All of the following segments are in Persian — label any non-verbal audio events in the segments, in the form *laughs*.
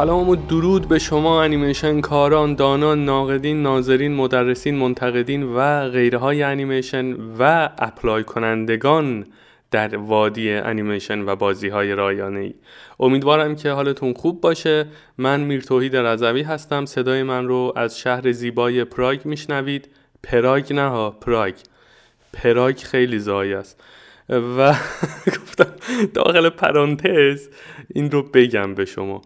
سلام و درود به شما انیمیشن کاران، دانان، ناقدین، ناظرین، مدرسین، منتقدین و غیره های انیمیشن و apply کنندگان در وادی انیمیشن و بازی های رایانه ای امیدوارم که حالتون خوب باشه. من میرتوحید رضوی هستم. صدای من رو از شهر زیبای پراگ میشنوید. پراگ نه ها پراگ. پراگ خیلی ضایع است. و *laughs* گفتم داخل پرانتز این رو بگم به شما.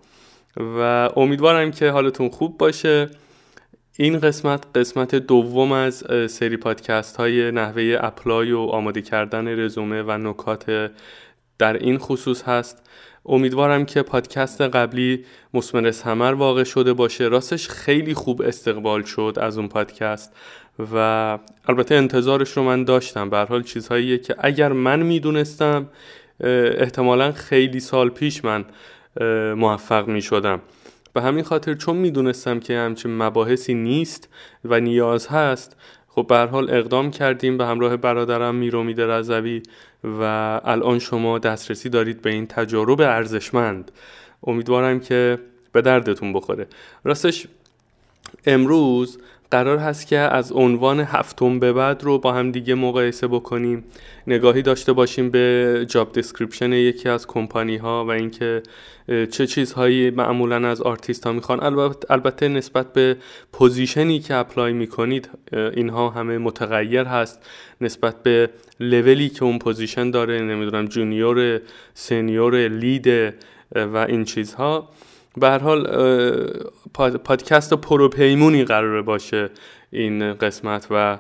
و امیدوارم که حالتون خوب باشه. این قسمت قسمت دوم از سری پادکست های نحوه اپلای و آماده کردن رزومه و نکات در این خصوص هست. امیدوارم که پادکست قبلی مسمر سمر واقع شده باشه. راستش خیلی خوب استقبال شد از اون پادکست و البته انتظارش رو من داشتم. به حال چیزهاییه که اگر من می‌دونستم احتمالا خیلی سال پیش من موفق می شدم به همین خاطر چون می‌دونستم که همچین مباحثی نیست و نیاز هست خب به حال اقدام کردیم به همراه برادرم میرومید رضوی و الان شما دسترسی دارید به این تجارب ارزشمند. امیدوارم که به دردتون بخوره. راستش امروز قرار هست که از عنوان هفتم به بعد رو با هم دیگه مقایسه بکنیم. نگاهی داشته باشیم به job description یکی از کمپانی ها و اینکه چه چیزهایی معمولا از آرتیست ها می‌خوان. البته, البته نسبت به position ی که apply می‌کنید اینها همه متغیر هست. نسبت به لولی که اون position داره نمی‌دونم junior senior lead و این چیزها. به هر حال پادکست پروپیمونی قراره باشه این قسمت و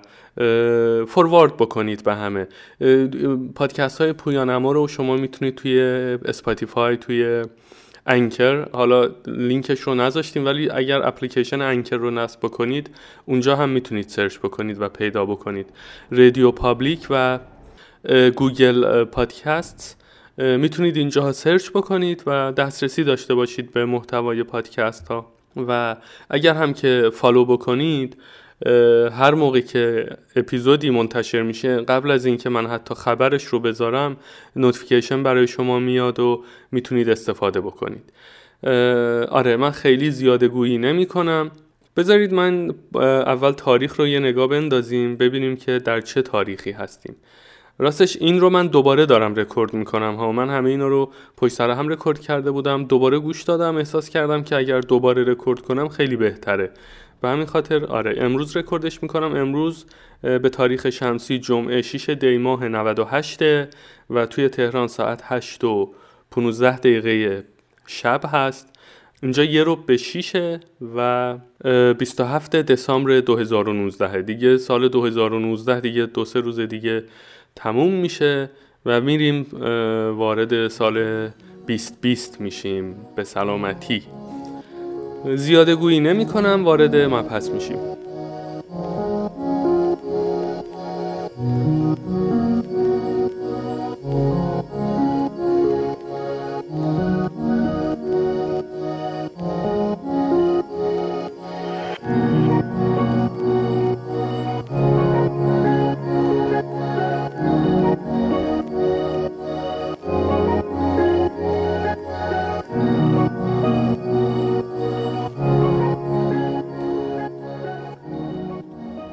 forward بکنید به همه. پادکست های پویانما رو شما می‌تونید توی Spotify توی Anchor حالا لینکش رو نذاشتیم ولی اگر اپلیکیشن Anchor رو نصب بکنید اونجا هم می‌تونید search بکنید و پیدا بکنید. RadioPublic و Google Podcast می‌تونید اینجا search بکنید و دسترسی داشته باشید به محتوای پادکست ها و اگر هم که follow بکنید هر موقع که اپیزودی منتشر میشه قبل از اینکه من حتی خبرش رو بذارم notification برای شما میاد و می‌تونید استفاده بکنید. آره من خیلی زیاده گویی نمی کنم بذارید من اول تاریخ رو یه نگاه بندازیم ببینیم که در چه تاریخی هستیم. راستش این رو من دوباره دارم رکورد می‌کنم. ها من همه اینا رو پشت سر هم رکورد کرده بودم. دوباره گوش دادم. احساس کردم که اگر دوباره رکورد کنم خیلی بهتره. به همین خاطر آره امروز رکوردش می‌کنم. امروز به تاریخ شمسی جمعه 6 دی ماه 98 و توی تهران ساعت 8 و 15 دقیقه شب هست. اینجا یه رو به 6 و 27 دسامبر 2019 دیگه سال 2019 دیگه دو سه روز دیگه تموم میشه و میریم وارد سال 2020 میشیم به سلامتی. زیاده گویی نمی کنم وارد مبحث میشیم.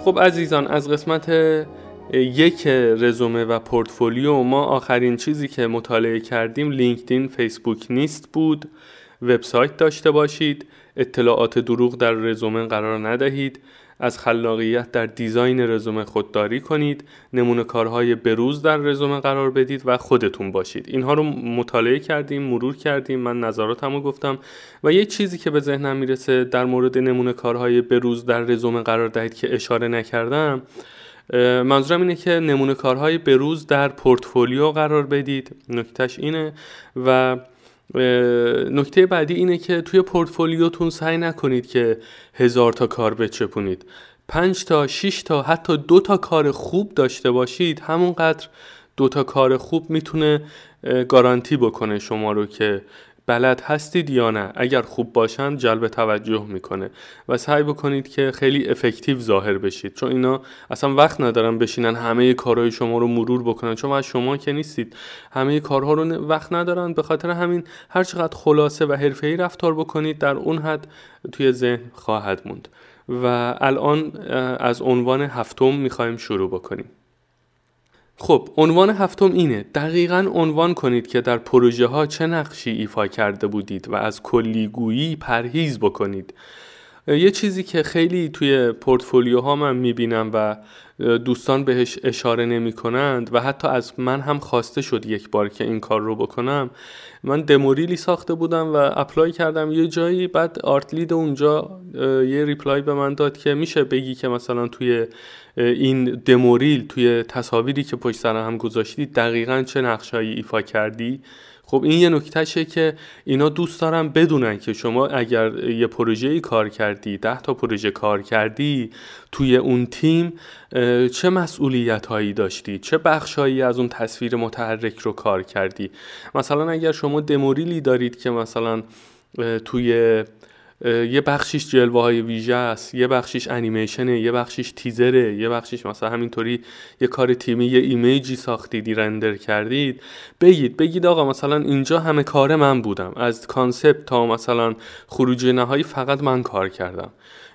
خب عزیزان از قسمت یک رزومه و پورتفولیو ما آخرین چیزی که مطالعه کردیم لینکدین فیسبوک نیست بود. وبسایت داشته باشید. اطلاعات دروغ در رزومه قرار ندهید. از خلاقیت در دیزاین رزومه خودداری کنید نمونه کارهای بروز در رزومه قرار بدید و خودتون باشید. اینها رو مطالعه کردیم مرور کردیم من نظراتمو گفتم و یه چیزی که به ذهنم می‌رسه در مورد نمونه کارهای بروز در رزومه قرار دهید که اشاره نکردم منظورم اینه که نمونه کارهای بروز در پورتفولیو قرار بدید. نکتهش اینه و نکته بعدی اینه که توی پورتفولیوتون سعی نکنید که هزار تا کار بچپونید. پنج تا شش تا حتی دو تا کار خوب داشته باشید همونقدر دو تا کار خوب می‌تونه گارانتی بکنه شما رو که بلد هستید یا نه. اگر خوب باشن جلب توجه می‌کنه و سعی بکنید که خیلی افکتیو ظاهر بشید. چون اینا اصلا وقت ندارن بشینن همه کارهای شما رو مرور بکنن. چون از شما که نیستید همه کارها رو وقت ندارن. به خاطر همین هر چقدر خلاصه و حرفه‌ای رفتار بکنید در اون حد توی ذهن خواهد موند. و الان از عنوان هفتم می‌خوایم شروع بکنیم. خب عنوان هفتم اینه. دقیقا عنوان کنید که در پروژه ها چه نقشی ایفا کرده بودید و از کلیگویی پرهیز بکنید. یه چیزی که خیلی توی پورتفولیو ها من می‌بینم و دوستان بهش اشاره نمی کنند و حتی از من هم خواسته شد یک بار که این کار رو بکنم من demo reel ی ساخته بودم و apply کردم. یه جایی بعد art lead اونجا یه reply به من داد که میشه بگی که مثلا توی این demo reel توی تصاویری که پشت سر هم گذاشتی دقیقا چه نقشهایی ایفا کردی؟ خب این یه نکتهشه که اینا دوست دارم بدونن که شما اگر یه پروژه کار کردی ده تا پروژه کار کردی توی اون تیم چه مسئولیت هایی داشتی؟ چه بخشهایی از اون تصویر متحرک رو کار کردی؟ مثلا اگر شما دموریلی دارید که مثلا توی یه بخشیش جلوه های ویژه است یه بخشیش انیمیشنه یه بخشیش تیزره یه بخشیش مثلا همینطوری یه کار تیمی یه ایمیجی ساختیدی رندر کردید. بگید بگید آقا مثلا اینجا همه کار من بودم. از concept تا مثلا خروج نهایی فقط من کار کردم.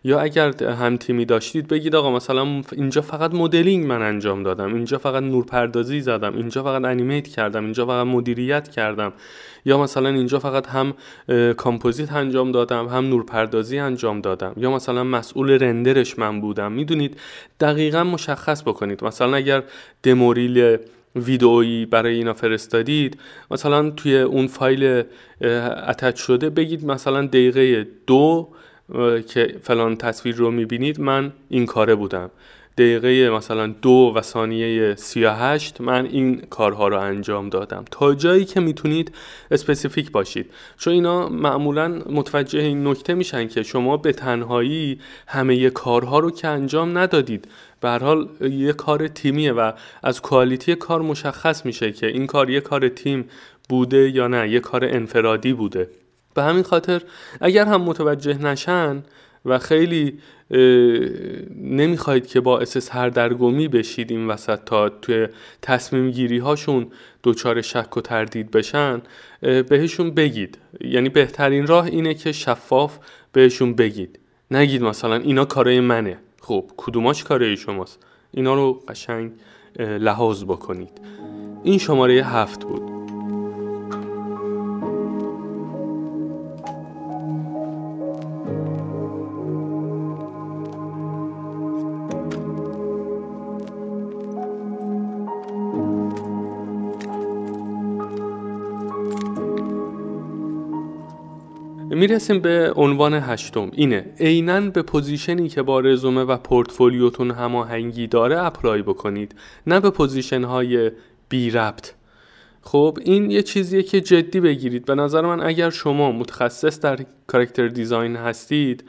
یا اگر هم تیمی داشتید بگید آقا مثلا اینجا فقط مدلینگ من انجام دادم. اینجا فقط نورپردازی زدم. اینجا فقط animate کردم. اینجا فقط مدیریت کردم. یا مثلا اینجا فقط هم کامپوزیت انجام دادم هم نورپردازی انجام دادم. یا مثلا مسئول render ش من بودم. می‌دونید دقیقا مشخص بکنید. مثلا اگر demo reel ویدئویی برای اینا فرستادید مثلا توی اون فایل attach شده بگید مثلا دقیقه دو که فلان تصویر رو می‌بینید من این کاره بودم. دقیقه مثلا دو و ثانیه سی هشت من این کارها رو انجام دادم. تا جایی که می‌تونید specific باشید. چون اینا معمولا متوجه این نکته میشن که شما به تنهایی همه کارها رو که انجام ندادید. به حال یه کار تیمیه و از کوالیتی کار مشخص میشه که این کار یه کار تیم بوده یا نه. یه کار انفرادی بوده. به همین خاطر اگر هم متوجه نشن و خیلی نمی‌خواید که باعث سردرگمی بشید این وسط تا توی تصمیم گیری هاشون دچار شک و تردید بشن بهشون بگید. یعنی بهترین راه اینه که شفاف بهشون بگید. نگید مثلا اینا کارای منه. خب کدوماش کارای شماست؟ اینا رو قشنگ لحاظ بکنید. این شماره هفت بود. می‌رسیم به عنوان هشتم. اینه. عینا به position ی که با رزومه و پورتفولیوتون هماهنگی داره apply بکنید نه به position های بی ربط. خب این یه چیزیه که جدی بگیرید. به نظر من اگر شما متخصص در character design هستید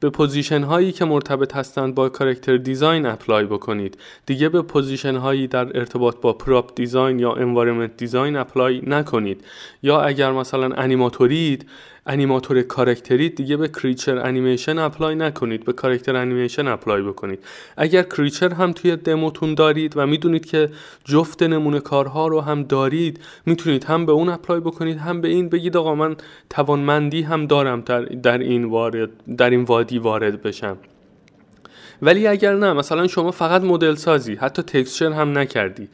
به position هایی که مرتبط هستند با character design apply بکنید. دیگه به position هایی در ارتباط با prop design یا environment design apply نکنید. یا اگر مثلا animator ید animator character ی دیگه به creature animation apply نکنید. به character animation apply بکنید. اگر creature هم توی دموتون دارید و می‌دونید که جفت نمونه کارها رو هم دارید می‌تونید هم به اون apply بکنید هم به این. بگید آقا من توانمندی هم دارم در, این وارد در این وادی وارد بشم. ولی اگر نه مثلا شما فقط مدل سازی حتی texture هم نکردی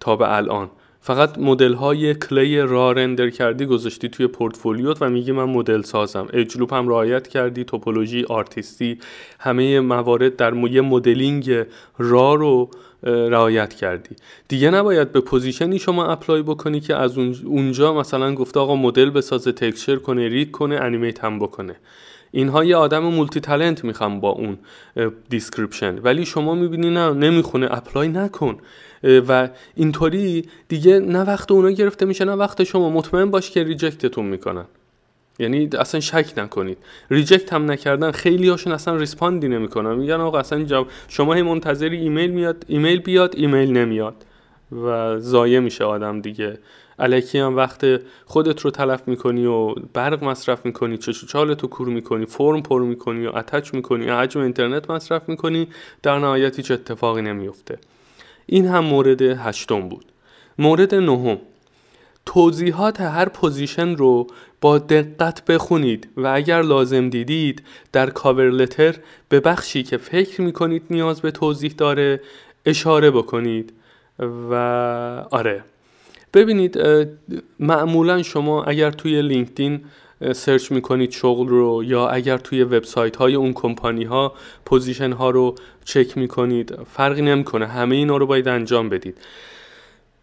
تا به الان. فقط مدل های کلی را render کردی گذاشتی توی پورتفولیوت و میگی من مدل سازم. edge loop هم رعایت کردی توپولوژی آرتیستی همه موارد در یه مدلینگ را رو رعایت کردی. دیگه نباید به position ی شما apply بکنی که از اونجا مثلا گفته آقا مدل بسازه texture کنه rig کنه animate هم بکنه. اینها یه آدم multi talent می‌خوام با اون description ولی شما می‌بینی نه نمی‌خونه apply نکن. و اینطوری دیگه نه وقت اونا گرفته میشه نه وقت شما. مطمئن باش که reject تون می‌کنن. یعنی اصلا شک نکنید. reject هم نکردن خیلی هاشون اصلا respond ی نمی‌کنن. میگن آقا اصلا جواب شما هی منتظری ایمیل میاد ایمیل بیاد ایمیل نمیاد. و ضایع میشه آدم دیگه. الکی هم وقت خودت رو تلف می‌کنی و برق مصرف می‌کنی چش و چالتو کور می‌کنی فرم پر می‌کنی یا attach می‌کنی یا حجم اینترنت مصرف می‌کنی در نهایت هیچ اتفاقی نمیفته این هم مورد هشتم بود. مورد نهم. توضیحات هر position رو با دقت بخونید و اگر لازم دیدید در cover letter به بخشی که فکر می‌کنید نیاز به توضیح داره اشاره بکنید و آره. ببینید معمولا شما اگر توی لینکدین search می‌کنید شغل رو یا اگر توی وبسایت های اون کمپانی ها position ها رو چک می‌کنید فرقی نمی‌کنه. همه اینا رو باید انجام بدید.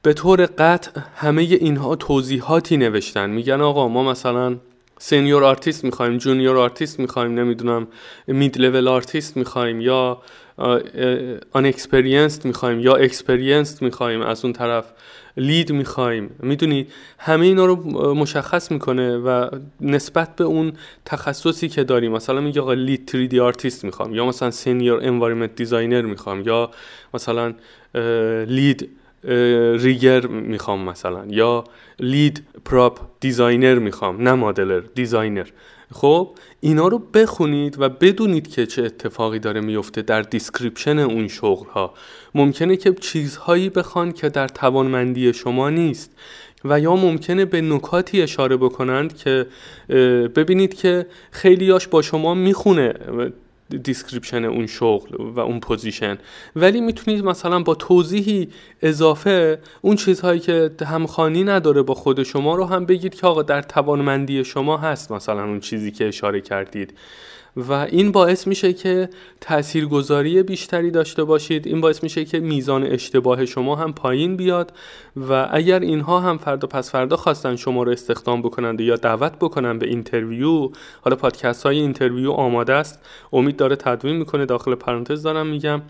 به طور قطع همه اینها توضیحاتی نوشتن. میگن آقا ما مثلا senior artist می‌خوایم junior artist می‌خوایم نمی‌دونم mid level artist می‌خوایم یا unexperienced می‌خوایم یا experienced می‌خوایم. از اون طرف lead می‌خوایم. می‌دونی همه اینا رو مشخص می‌کنه و نسبت به اون تخصصی که داریم مثلا میگه آقا lead 3D artist می‌خوام یا مثلا senior environment designer می‌خوام یا مثلا lead rigger می‌خوام مثلا یا lead prop designer می‌خوام نه modeler designer. خب؟ اینا رو بخونید و بدونید که چه اتفاقی داره میفته در description اون شغل ها ممکنه که چیزهایی بخوان که در توانمندی شما نیست و یا ممکنه به نکاتی اشاره بکنند که ببینید که خیلیاش با شما می‌خونه. description اون شغل و اون position ولی می‌تونید مثلا با توضیحی اضافه اون چیزهایی که همخوانی نداره با خود شما رو هم بگید که آقا در توانمندی شما هست مثلا اون چیزی که اشاره کردید. و این باعث میشه که تاثیرگذاری بیشتری داشته باشید. این باعث میشه که میزان اشتباه شما هم پایین بیاد و اگر اینها هم فردا پس فردا خواستن شما رو استخدام بکنند یا دعوت بکنن به interview حالا پادکست های interview آماده است. امید داره تدوین می‌کنه. داخل پرانتز دارم میگم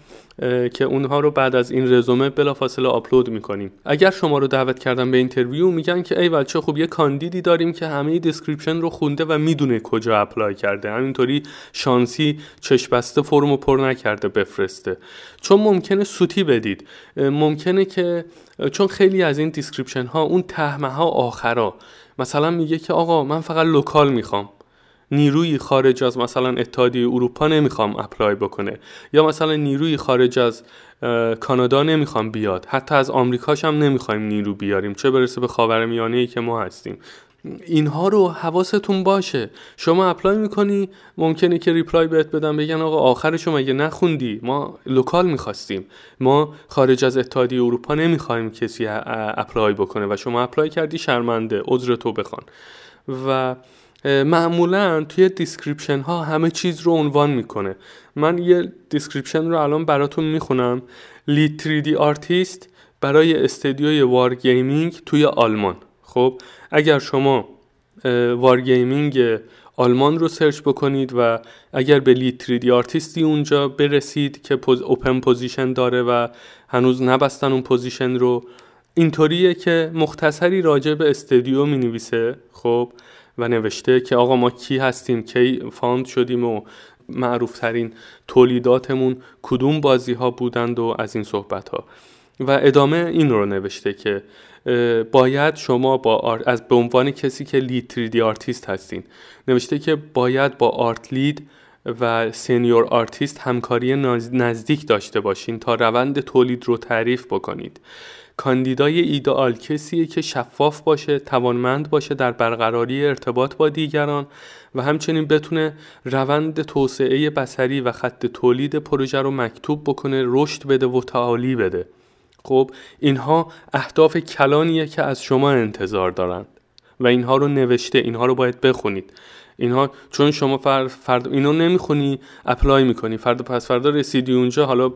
که اونها رو بعد از این رزومه بلافاصله آپلود می‌کنیم. اگر شما رو دعوت کردن به interview میگن که ای چه خوب یه کاندیدی داریم که همه description رو خونده و می‌دونه کجا apply کرده. همینطوری شانسی چش بسته فرمو پر نکرده بفرسته. چون ممکنه سوتی بدید. ممکنه که چون خیلی از این description ها اون ته مه ها آخرا. مثلا میگه که آقا من فقط local می‌خوام. نیروی خارج از مثلا اتحادیه اروپا نمی‌خوام apply بکنه. یا مثلا نیروی خارج از کانادا نمی‌خوام بیاد. حتی از آمریکاش هم نمی‌خوایم نیرو بیاریم. چه برسه به خاورمیانه ای که ما هستیم. اینها رو حواستون باشه. شما apply می‌کنی ممکنه که reply بهت بدن بگن آقا آخرشو مگه نخوندی؟ ما local می‌خواستیم. ما خارج از اتحادیه اروپا نمی‌خوایم کسی apply بکنه و شما apply کردی شرمنده. عذر تو بخوان. و معمولا توی description ها همه چیز رو عنوان می‌کنه. من یه description رو الان براتون می‌خونم. lead 3D آرتیست برای استدیوی Wargaming توی آلمان. خب اگر شما Wargaming آلمان رو search بکنید و اگر به lead 3D آرتیستی اونجا برسید که پوز open position داره و هنوز نبستن اون position رو اینطوریه که مختصری راجع به استدیو می نویسه خب و نوشته که آقا ما کی هستیم کی found شدیم و معروف ترین تولیداتمون کدوم بازی ها بودند و از این صحبت ها و ادامه این رو نوشته که باید شما با از به عنوان کسی که lead 3D آرتیست هستین نوشته که باید با art lead و senior artist همکاری نزدیک داشته باشین تا روند تولید رو تعریف بکنید. کاندیدای ایدئال کسیه که شفاف باشه توانمند باشه در برقراری ارتباط با دیگران و همچنین بتونه روند توسعه بصری و خط تولید پروژه رو مکتوب بکنه رشد بده و تعالی بده. خب اینها اهداف کلانیه که از شما انتظار دارند و اینها رو نوشته اینها رو باید بخونید. اینها چون شما فردا, فردا اینو نمی‌خونی apply می‌کنی. فردا پس فردا رسیدی اونجا حالا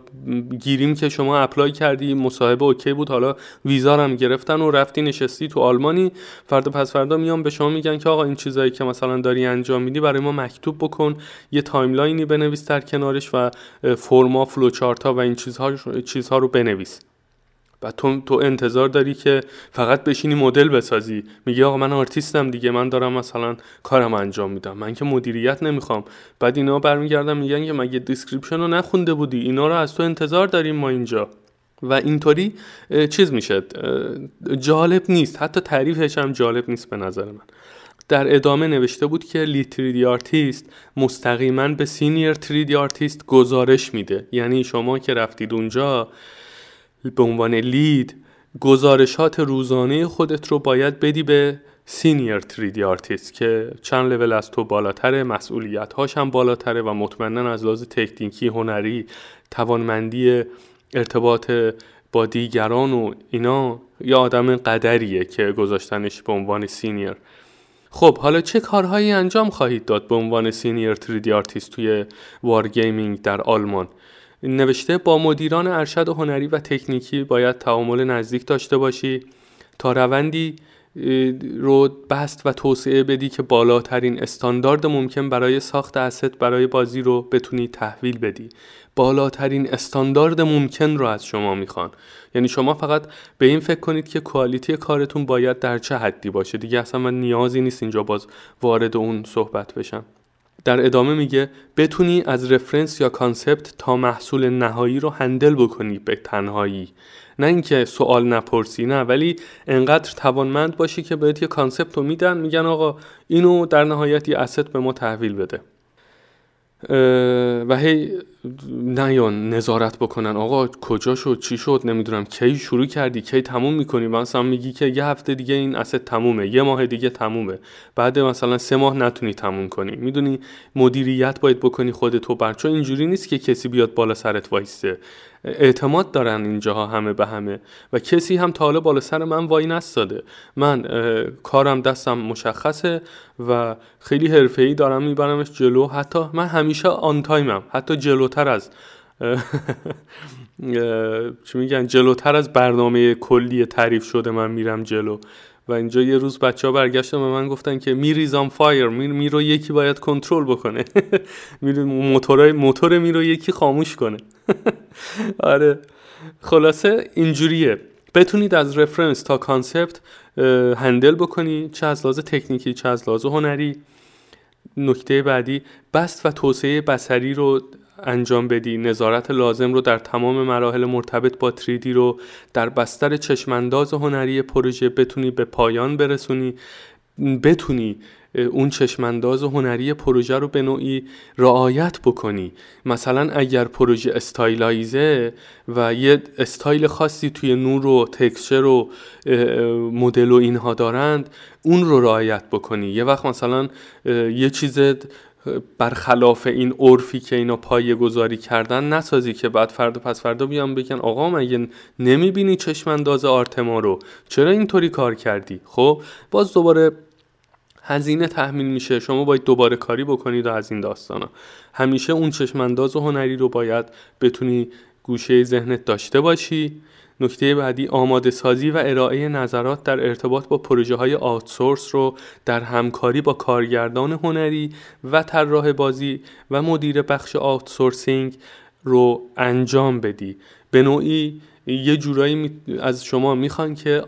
گیریم که شما apply کردی مصاحبه OK بود حالا ویزا هم گرفتن و رفتی نشستی تو آلمانی. فردا پس فردا میان به شما میگن که آقا این چیزایی که مثلا داری انجام میدی برای ما مکتوب بکن یه timeline ی بنویس در کنارش و فرما فلوچارت ها و این چیزها چیزها رو بنویس. و تو تو انتظار داری که فقط بشینی مدل بسازی. میگی آقا من آرتیستم دیگه من دارم مثلا کارم انجام میدم. من که مدیریت نمی‌خوام. بعد اینا برمیگردن میگن که مگه description رو نخونده بودی؟ اینا رو از تو انتظار داریم ما اینجا. و اینطوری چیز میشه. جالب نیست. حتی تعریفش هم جالب نیست به نظر من. در ادامه نوشته بود که lead 3D artist مستقیما به senior 3D artist گزارش میده. یعنی شما که رفتید اونجا به عنوان lead گزارشات روزانه خودت رو باید بدی به senior 3D artist که چند لول از تو بالاتره مسئولیت هاش هم بالاتره و مطمئنا از لحاظ تکنیکی هنری توانمندی ارتباط با دیگران و اینا یا آدم قدریه که گذاشتنش به عنوان senior. خب حالا چه کارهایی انجام خواهید داد به عنوان senior 3D artist توی Wargaming در آلمان؟ نوشته با مدیران ارشد هنری و تکنیکی باید تعامل نزدیک داشته باشی تا روندی رو بسط و توسعه بدی که بالاترین استاندارد ممکن برای ساخت asset برای بازی رو بتونی تحویل بدی. بالاترین استاندارد ممکن رو از شما می‌خوان. یعنی شما فقط به این فکر کنید که quality کارتون باید در چه حدی باشه. دیگه اصلا من نیازی نیست اینجا باز وارد اون صحبت بشم. در ادامه میگه بتونی از reference یا concept تا محصول نهایی رو handle بکنی به تنهایی. نه اینکه سوال نپرسی نه ولی انقدر توانمند باشی که بهت یه concept رو میدن. میگن آقا اینو در نهایت یه asset به ما تحویل بده. و هی نیان نظارت بکنن. آقا کجا شد؟ چی شد؟ نمی‌دونم. کی شروع کردی؟ کی تموم می‌کنی؟ مثلا میگی که یه هفته دیگه این asset تمومه. یه ماه دیگه تمومه. بعد مثلا سه ماه نتونی تموم کنی. می‌دونی مدیریت باید بکنی خودتو بر. اینجوری نیست که کسی بیاد بالا سرت وایسته اعتماد دارن اینجاها همه به همه. و کسی هم تا حالا بالا سر من وای نستاده. من کارم دستم مشخصه و خیلی حرفه‌ای دارم میبرمش جلو. حتی من همیشه آن تایمم حتی جلوتر از *laughs* چی میگن؟ جلوتر از برنامه کلی تعریف شده من میرم جلو. و اینجا یه روز بچه ها برگشتن به من گفتن که میریزام فایر میر میرو یکی باید کنترل بکنه. *laughs* موتور موتور میرو یکی خاموش کنه. *laughs* آره. خلاصه اینجوریه. بتونید از reference تا concept handle بکنی چه از لحاظ تکنیکی چه از لحاظ هنری. نکته بعدی بسط و توسعه بصری رو انجام بدی. نظارت لازم رو در تمام مراحل مرتبط با 3D رو در بستر چشم‌انداز هنری پروژه بتونی به پایان برسونی. بتونی اون چشم‌انداز هنری پروژه رو به نوعی رعایت بکنی. مثلا اگر پروژه stylized ه و یه استایل خاصی توی نور و texture و مدل و اینها دارند اون رو رعایت بکنی. یه وقت مثلا یه چیز برخلاف این عرفی که اینا پایه گذاری کردن نسازی که بعد فردا پس فردا بیان بگن آقا مگه نمی‌بینی چشم انداز آرتما رو؟ چرا اینطوری کار کردی؟ خب باز دوباره هزینه تحمیل میشه. شما باید دوباره کاری بکنید و از این داستانا. همیشه اون چشم انداز هنری رو باید بتونی گوشه ذهنت داشته باشی. نکته بعدی آماده سازی و ارائه نظرات در ارتباط با پروژه های آتسورس رو در همکاری با کارگردان هنری و طراح بازی و مدیر بخش آتسورسینگ رو انجام بدی. به نوعی یه جورایی از شما می‌خوان که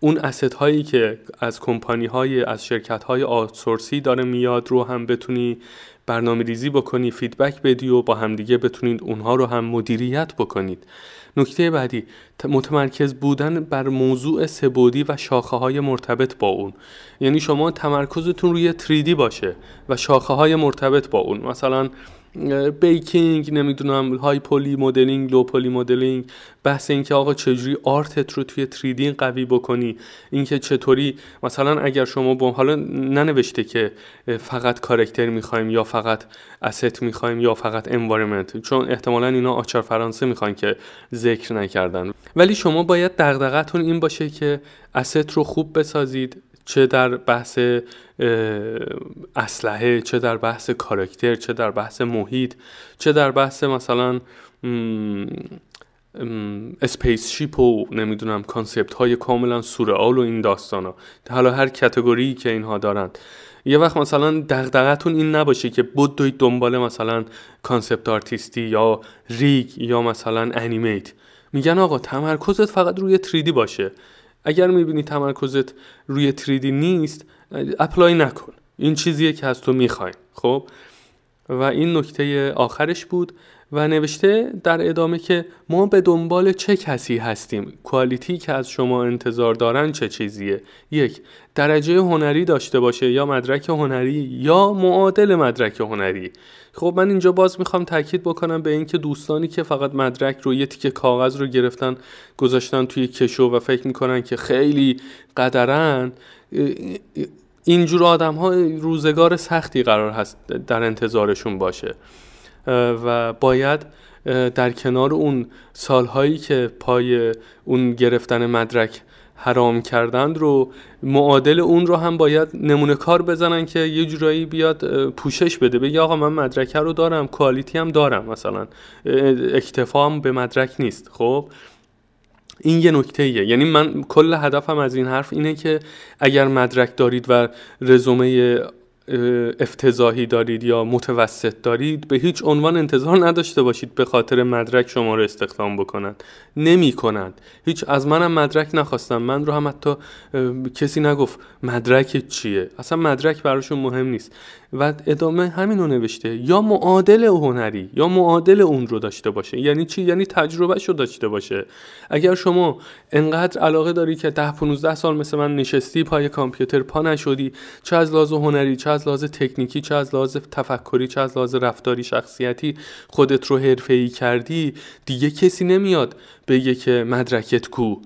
اون اسست هایی که از کمپانی های از شرکت های آتسورسی داره میاد رو هم بتونی برنامه ریزی بکنی فیدبک بدی و با همدیگه بتونید اونها رو هم مدیریت بکنید. نکته بعدی متمرکز بودن بر موضوع سبودی و شاخه های مرتبط با اون. یعنی شما تمرکزتون روی 3D باشه و شاخه های مرتبط با اون. مثلا baking نمی‌دونم high poly modeling low poly modeling بحث اینکه آقا چجوری art ت رو توی 3D قوی بکنی اینکه چطوری مثلا اگر شما با حالا ننوشته که فقط character می‌خوایم یا فقط asset می‌خوایم یا فقط environment چون احتمالا اینا آچار فرانسه می‌خوان که ذکر نکردن. ولی شما باید دغدغتون این باشه که asset رو خوب بسازید چه در بحث اسلحه چه در بحث character چه در بحث محیط چه در بحث مثلا spaceship و نمی‌دونم concept های کاملا سورئال و این داستان ها حالا هر category که اینها دارند. یه وقت مثلا دغدغتون این نباشه که بدوید دنبال مثلا concept artist ی یا rig یا مثلا animate میگن آقا تمرکزت فقط روی 3D باشه. اگر می‌بینی تمرکزت روی 3D نیست اپلای نکن. این چیزیه که از تو می‌خواین خب؟ و این نکته آخرش بود. و نوشته در ادامه که ما به دنبال چه کسی هستیم؟ کوالیتی که از شما انتظار دارن چه چیزیه؟ یک درجه هنری داشته باشه یا مدرک هنری یا معادل مدرک هنری. خب من اینجا باز می‌خوام تاکید بکنم به اینکه دوستانی که فقط مدرک رو یه تیکه کاغذ رو گرفتن گذاشتن توی کشو و فکر می‌کنن که خیلی قدرن اینجور آدم ها روزگار سختی قرار هست در انتظارشون باشه. و باید در کنار اون سالهایی که پای اون گرفتن مدرک حرام کردند رو معادل اون رو هم باید نمونه کار بزنن که یه جورایی بیاد پوشش بده. بگه آقا من مدرکه رو دارم کوالیتی هم دارم مثلا. اکتفام به مدرک نیست. خب؟ این یه نکته ایه یعنی من کل هدفم از این حرف اینه که اگر مدرک دارید و رزومه افتضاحی دارید یا متوسط دارید به هیچ عنوان انتظار نداشته باشید به خاطر مدرک شما رو استخدام بکنند. نمی کنند. هیچ از منم مدرک نخواستم. من رو هم حتی کسی نگفت مدرک چیه؟ اصلا مدرک براشون مهم نیست. و ادامه همین رو نوشته. یا معادل هنری یا معادل اون رو داشته باشه. یعنی چی؟ یعنی تجربه رو داشته باشه. اگر شما انقدر علاقه داری که ده 15 سال مثل من نشستی پای کامپیوتر پا نشدی چه از لحاظ هنری چه از لحاظ تکنیکی چه از لحاظ تفکری چه از لحاظ رفتاری شخصیتی خودت رو حرفه‌ای کردی دیگه کسی نمیاد بگه که مدرکت کو.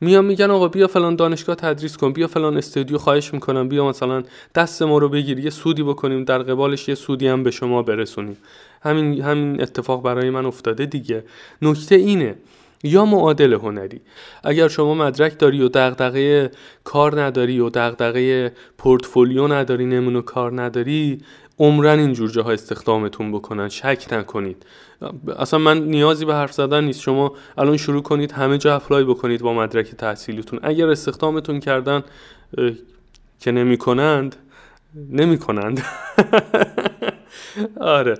میان میگن آقا بیا فلان دانشگاه تدریس کن بیا فلان استودیو خواهش می‌کنم بیا مثلا دست ما رو بگیر یه سودی بکنیم در قبالش یه سودی هم به شما برسونیم. همین همین اتفاق برای من افتاده دیگه. نکته اینه یا معادل هنری. اگر شما مدرک داری و دغدغه کار نداری و دغدغه پورتفولیو نداری نمونه کار نداری عمرن اینجور جاها استخدامتون بکنن شک نکنید. اصلا من نیازی به حرف زدن نیست. شما الان شروع کنید همه جا اپلای بکنید با مدرک تحصیلیتون. اگر استخدامتون کردن که نمی کنند نمی کنند *laughs* آره.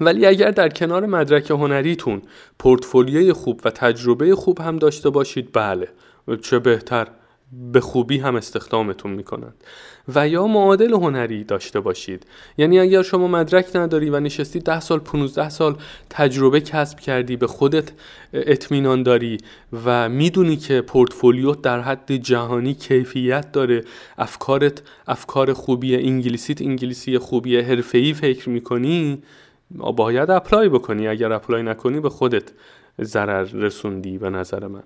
ولی اگر در کنار مدرک هنریتون پورتفولیوی خوب و تجربه خوب هم داشته باشید بله چه بهتر. به خوبی هم استخدامتون می‌کنند و یا معادل هنری داشته باشید. یعنی اگر شما مدرک نداری و نشستی 10 سال 15 سال تجربه کسب کردی به خودت اطمینان داری و می‌دونی که پورتفولیوت در حد جهانی کیفیت داره افکارت افکار خوبی انگلیسیت انگلیسی خوبی حرفه‌ای فکر می‌کنی باید apply بکنی. اگر apply نکنی به خودت ضرر رسوندی به نظر من.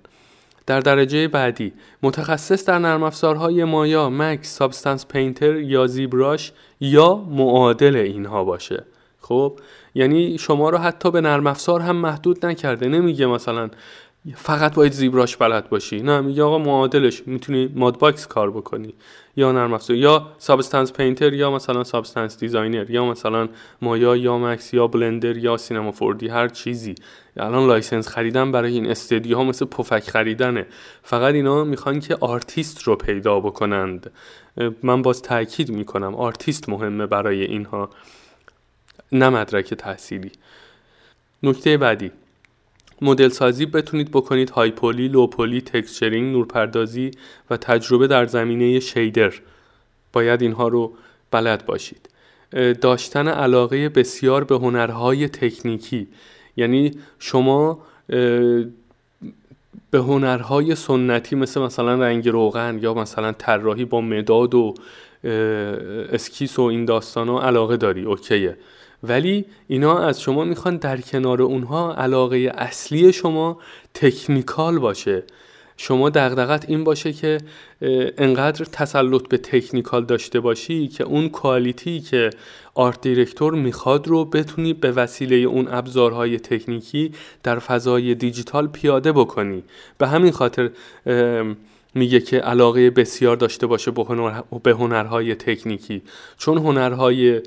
در درجه بعدی متخصص در نرم افزارهای Maya، Max، Substance Painter یا ZBrush یا معادل اینها باشه. خب یعنی شما رو حتی به نرم افزار هم محدود نکرده نمیگه مثلا فقط باید ZBrush بلد باشی. نه میگه آقا معادلش می‌تونی Mudbox کار بکنی. یا نرم افزار یا Substance Painter یا مثلا Substance Designer یا مثلا مایا یا Max یا بلندر یا Cinema 4D هر چیزی. الان license خریدن برای این استدیو ها مثل پفک خریدنه. فقط اینا می‌خوان که آرتیست رو پیدا بکنند. من باز تاکید می‌کنم آرتیست مهمه برای اینها. نه مدرک تحصیلی. نکته بعدی. مدل سازی بتونید بکنید high-poly، low-poly، texturing، نورپردازی و تجربه در زمینه shader. باید اینها رو بلد باشید. داشتن علاقه بسیار به هنرهای تکنیکی. یعنی شما به هنرهای سنتی مثل مثلا رنگ روغن یا مثلا طراحی با مداد و اسکیس و این داستان علاقه داری. okay ه. ولی اینا از شما می‌خوان در کنار اونها علاقه اصلی شما تکنیکال باشه. شما دغدغت این باشه که انقدر تسلط به تکنیکال داشته باشی که اون کوالیتی که آرت دیرکتور می‌خواد رو بتونی به وسیله اون ابزارهای تکنیکی در فضای دیجیتال پیاده بکنی. به همین خاطر میگه که علاقه بسیار داشته باشه به هنرهای تکنیکی. چون هنرهای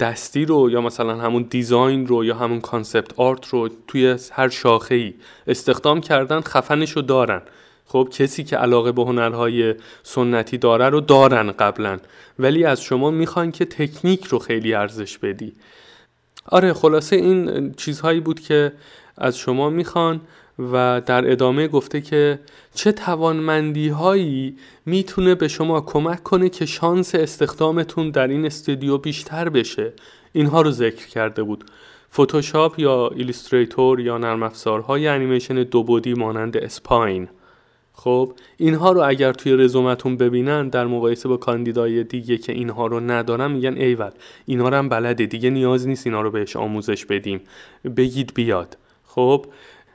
دستی رو یا مثلا همون design رو یا همون concept art رو توی هر شاخه ای استخدام کردن خفنش رو دارن. خب کسی که علاقه به هنرهای سنتی داره رو دارن قبلا. ولی از شما می‌خوان که تکنیک رو خیلی ارزش بدی. آره خلاصه این چیزهایی بود که از شما می‌خوان. و در ادامه گفته که چه توانمندی هایی می‌تونه به شما کمک کنه که شانس استخدامتون در این استودیو بیشتر بشه. اینها رو ذکر کرده بود. فتوشاپ یا Illustrator یا نرم افزارهای انیمیشن دو بعدی مانند Spine خب اینها رو اگر توی رزومتون ببینن در مقایسه با کاندیدای دیگه که اینها رو ندارن میگن ایول. اینها رو هم بلده. دیگه نیاز نیست اینا رو بهش آموزش بدیم. بگید بیاد. خب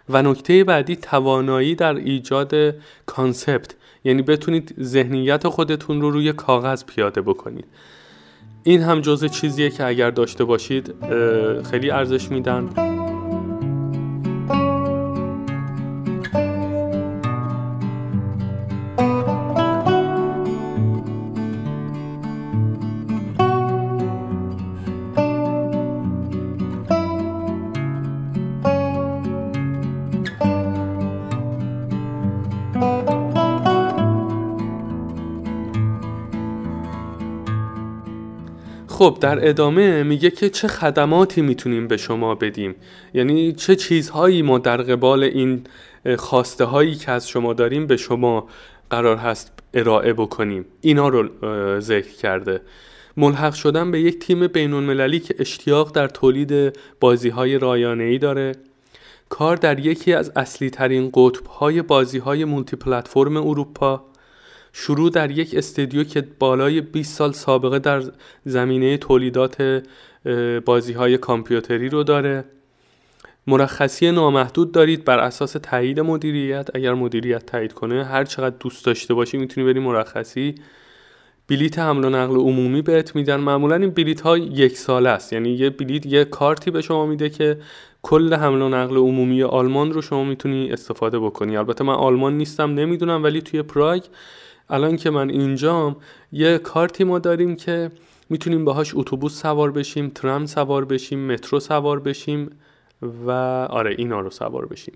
و نکته بعدی توانایی در ایجاد کانسپت یعنی بتونید ذهنیت خودتون رو روی کاغذ پیاده بکنید. این هم جزء چیزیه که اگر داشته باشید خیلی ارزش میدن. خب در ادامه میگه که چه خدماتی می‌تونیم به شما بدیم. یعنی چه چیزهایی ما در قبال این خواسته هایی که از شما داریم به شما قرار هست ارائه بکنیم. اینا رو ذکر کرده. ملحق شدن به یک تیم بین المللی که اشتیاق در تولید بازی های رایانه ای داره. کار در یکی از اصلی ترین قطب های بازی های مولتی پلتفرم اروپا. شروع در یک استدیو که بالای 20 سال سابقه در زمینه تولیدات بازی های کامپیوتری رو داره. مرخصی نامحدود دارید بر اساس تایید مدیریت. اگر مدیریت تایید کنه هر چقدر دوست داشته باشی می‌تونی بری مرخصی. بلیت حمل و نقل عمومی بهت میدن. معمولا این بلیت ها یک ساله است. یعنی یه بلیت یه کارتی به شما میده که کل حمل و نقل عمومی آلمان رو شما می‌تونی استفاده بکنی. البته من آلمان نیستم نمی‌دونم ولی توی پراگ الان که من اینجام یه کارتی ما داریم که می‌تونیم باهاش اتوبوس سوار بشیم ترام سوار بشیم مترو سوار بشیم و آره اینا رو سوار بشیم.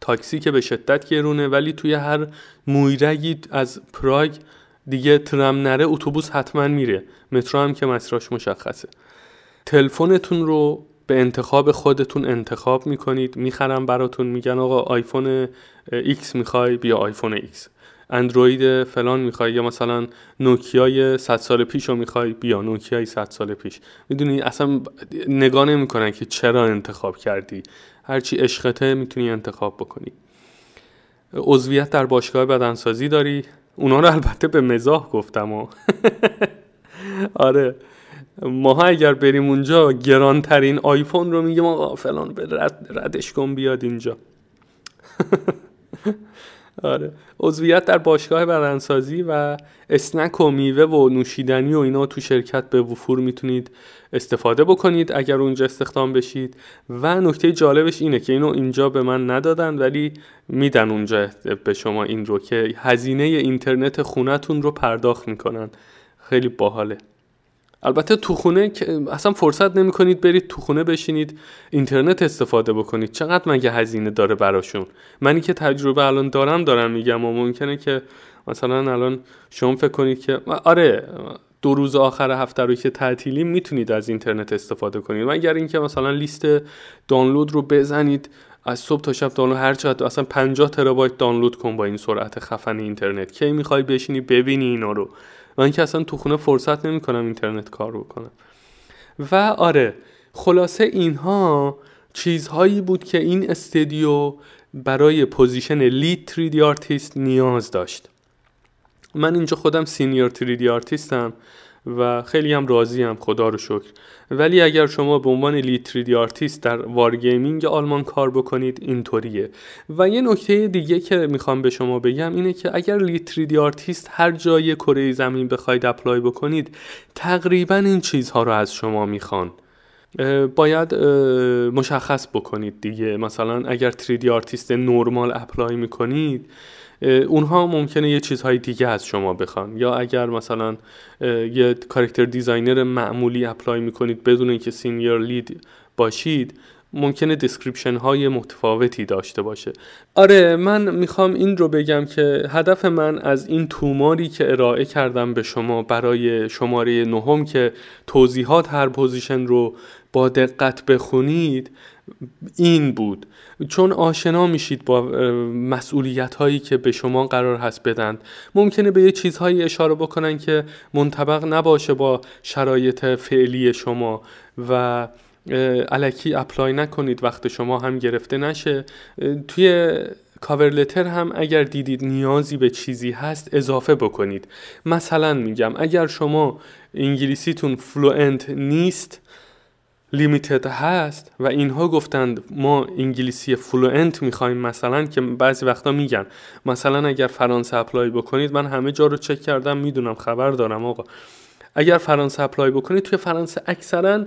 تاکسی که به شدت گرونه ولی توی هر مویرگی از پراگ دیگه ترام نره اتوبوس حتما میره. مترو هم که مسیراش مشخصه. تلفنتون رو به انتخاب خودتون انتخاب می‌کنید. می‌خرم براتون میگن آقا آیفون X می‌خوای بیا آیفون X. اندروید فلان می‌خوای یا مثلا نوکیای 100 سال پیش رو می‌خوای بیا نوکیای 100 سال پیش. می‌دونی اصلا نگاه نمی‌کنن که چرا انتخاب کردی. هرچی عشقته می‌تونی انتخاب بکنی. عضویت در باشگاه بدنسازی داری؟ اونا رو البته به مزاح گفتم و *laughs* آره. ماها اگر بریم اونجا گرانترین آیفون رو میگیم آقا فلان به رد ردش کن بیاد اینجا. *laughs* آره. عضویت در باشگاه بدنسازی و اسنک و میوه و نوشیدنی و اینا تو شرکت به وفور می‌تونید استفاده بکنید اگر اونجا استخدام بشید. و نکته جالبش اینه که اینو اینجا به من ندادن ولی میدن اونجا به شما این رو که هزینه اینترنت خونتون رو پرداخت می‌کنن. خیلی باحاله. البته تو خونه اصلا فرصت نمی کنید برید تو خونه بشینید اینترنت استفاده بکنید. چقدر مگه هزینه داره براشون؟ منی که تجربه الان دارم دارم میگم و ممکنه که مثلا الان شما فکر کنید که آره دو روز آخر هفته رو که تعطیلی می‌تونید از اینترنت استفاده کنید. مگر اینکه مثلا لیست دانلود رو بزنید از صبح تا شب دانلود هر چقدر اصلا 50 ترابایت دانلود کن با این سرعت خفن اینترنت. کی می‌خوای بشینی ببینی اینا رو؟ من که اصلا تو خونه فرصت نمی‌کنم اینترنت کار بکنم. و آره خلاصه اینها چیزهایی بود که این استدیو برای position lead 3D آرتیست نیاز داشت. من اینجا خودم senior 3D آرتیستم. و خیلی هم راضی هم خدا رو شکر. ولی اگر شما به عنوان 3D آرتیست در Wargaming آلمان کار بکنید اینطوریه. و یه نکته دیگه که می‌خوام به شما بگم اینه که اگر 3D آرتیست هر جای کره زمین بخواید apply بکنید تقریبا این چیزها رو از شما می‌خوان. باید مشخص بکنید دیگه. مثلا اگر 3D آرتیست نرمال apply می‌کنید اونها ممکنه یه چیزهای دیگه از شما بخوان. یا اگر مثلا یه character designer معمولی apply می‌کنید بدون اینکه senior lead باشید ممکنه description های متفاوتی داشته باشه. آره من می‌خوام این رو بگم که هدف من از این توماری که ارائه کردم به شما برای شماره نهم که توضیحات هر position رو با دقت بخونید این بود. چون آشنا میشید با مسئولیت هایی که به شما قرار هست بدن ممکنه به یه چیزهایی اشاره بکنن که منطبق نباشه با شرایط فعلی شما و الکی apply نکنید وقت شما هم گرفته نشه. توی cover letter هم اگر دیدید نیازی به چیزی هست اضافه بکنید. مثلا میگم اگر شما انگلیسیتون fluent نیست limited هست و اینها گفتند ما انگلیسی fluent می‌خوایم مثلا که بعضی وقتا میگن. مثلا اگر فرانسه apply بکنید من همه جا رو چک کردم می‌دونم خبر دارم آقا. اگر فرانسه apply بکنید توی فرانسه اکثرا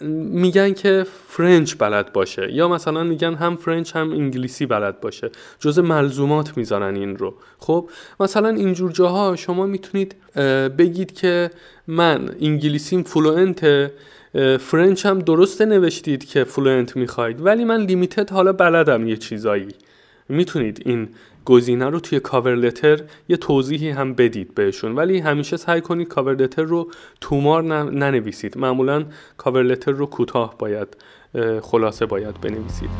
میگن که French بلد باشه یا مثلا میگن هم French هم انگلیسی بلد باشه. جز ملزومات می‌ذارن این رو. خب مثلا اینجور جاها شما می‌تونید بگید که من انگلیسیم fluent French هم درسته نوشتید که fluent می‌خواید ولی من limited حالا بلدم یه چیزایی. می‌تونید این گزینه رو توی cover letter یه توضیحی هم بدید بهشون ولی همیشه سعی کنید cover letter رو تومار ننویسید. معمولا cover letter رو کوتاه باید خلاصه باید بنویسید.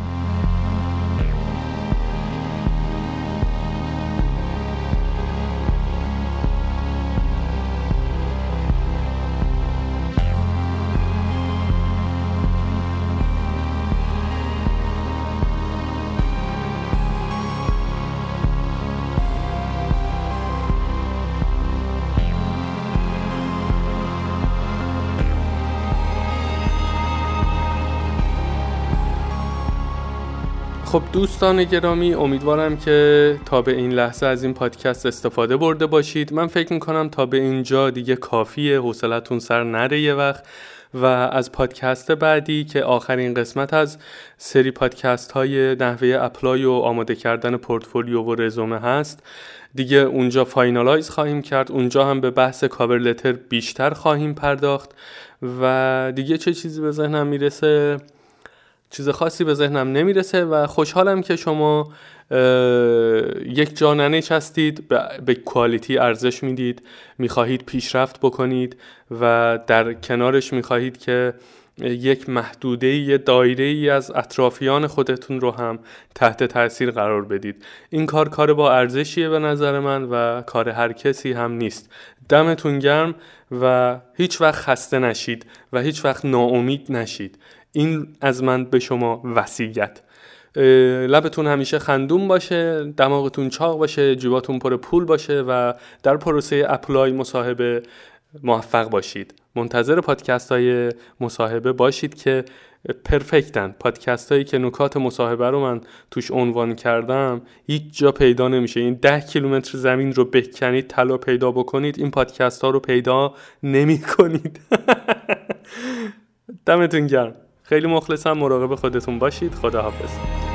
خب دوستان گرامی امیدوارم که تا به این لحظه از این پادکست استفاده برده باشید. من فکر می‌کنم تا به اینجا دیگه کافیه حوصلتون سر نره یه وقت. و از پادکست بعدی که آخرین قسمت از سری پادکست های نحوه apply و آماده کردن پورتفولیو و رزومه هست دیگه اونجا finalize خواهیم کرد. اونجا هم به بحث cover letter بیشتر خواهیم پرداخت. و دیگه چه چیزی به ذهنم می‌رسه؟ چیز خاصی به ذهنم نمی‌رسه و خوشحالم که شما یک جاننه هستید به کوالیتی ارزش می‌دید می‌خواهید پیشرفت بکنید و در کنارش می‌خواهید که یک محدوده یه دایره ای از اطرافیان خودتون رو هم تحت تاثیر قرار بدید. این کار کار با ارزشیه به نظر من و کار هر کسی هم نیست. دمتون گرم و هیچ وقت خسته نشید و هیچ وقت ناامید نشید. این از من به شما وسیعت لبتون همیشه خندون باشه دماغتون چاق باشه جیباتون پر پول باشه و در پروسه اپلای مصاحبه موفق باشید. منتظر پادکست های مصاحبه باشید که پرفکتن. پادکست هایی که نکات مصاحبه رو من توش عنوان کردم هیچ جا پیدا نمیشه. این ده کیلومتر زمین رو بکنید طلا پیدا بکنید این پادکست ها رو پیدا نمی کنید *laughs* دمتون گرم. خیلی مخلصم مراقب خودتون باشید. خداحافظ.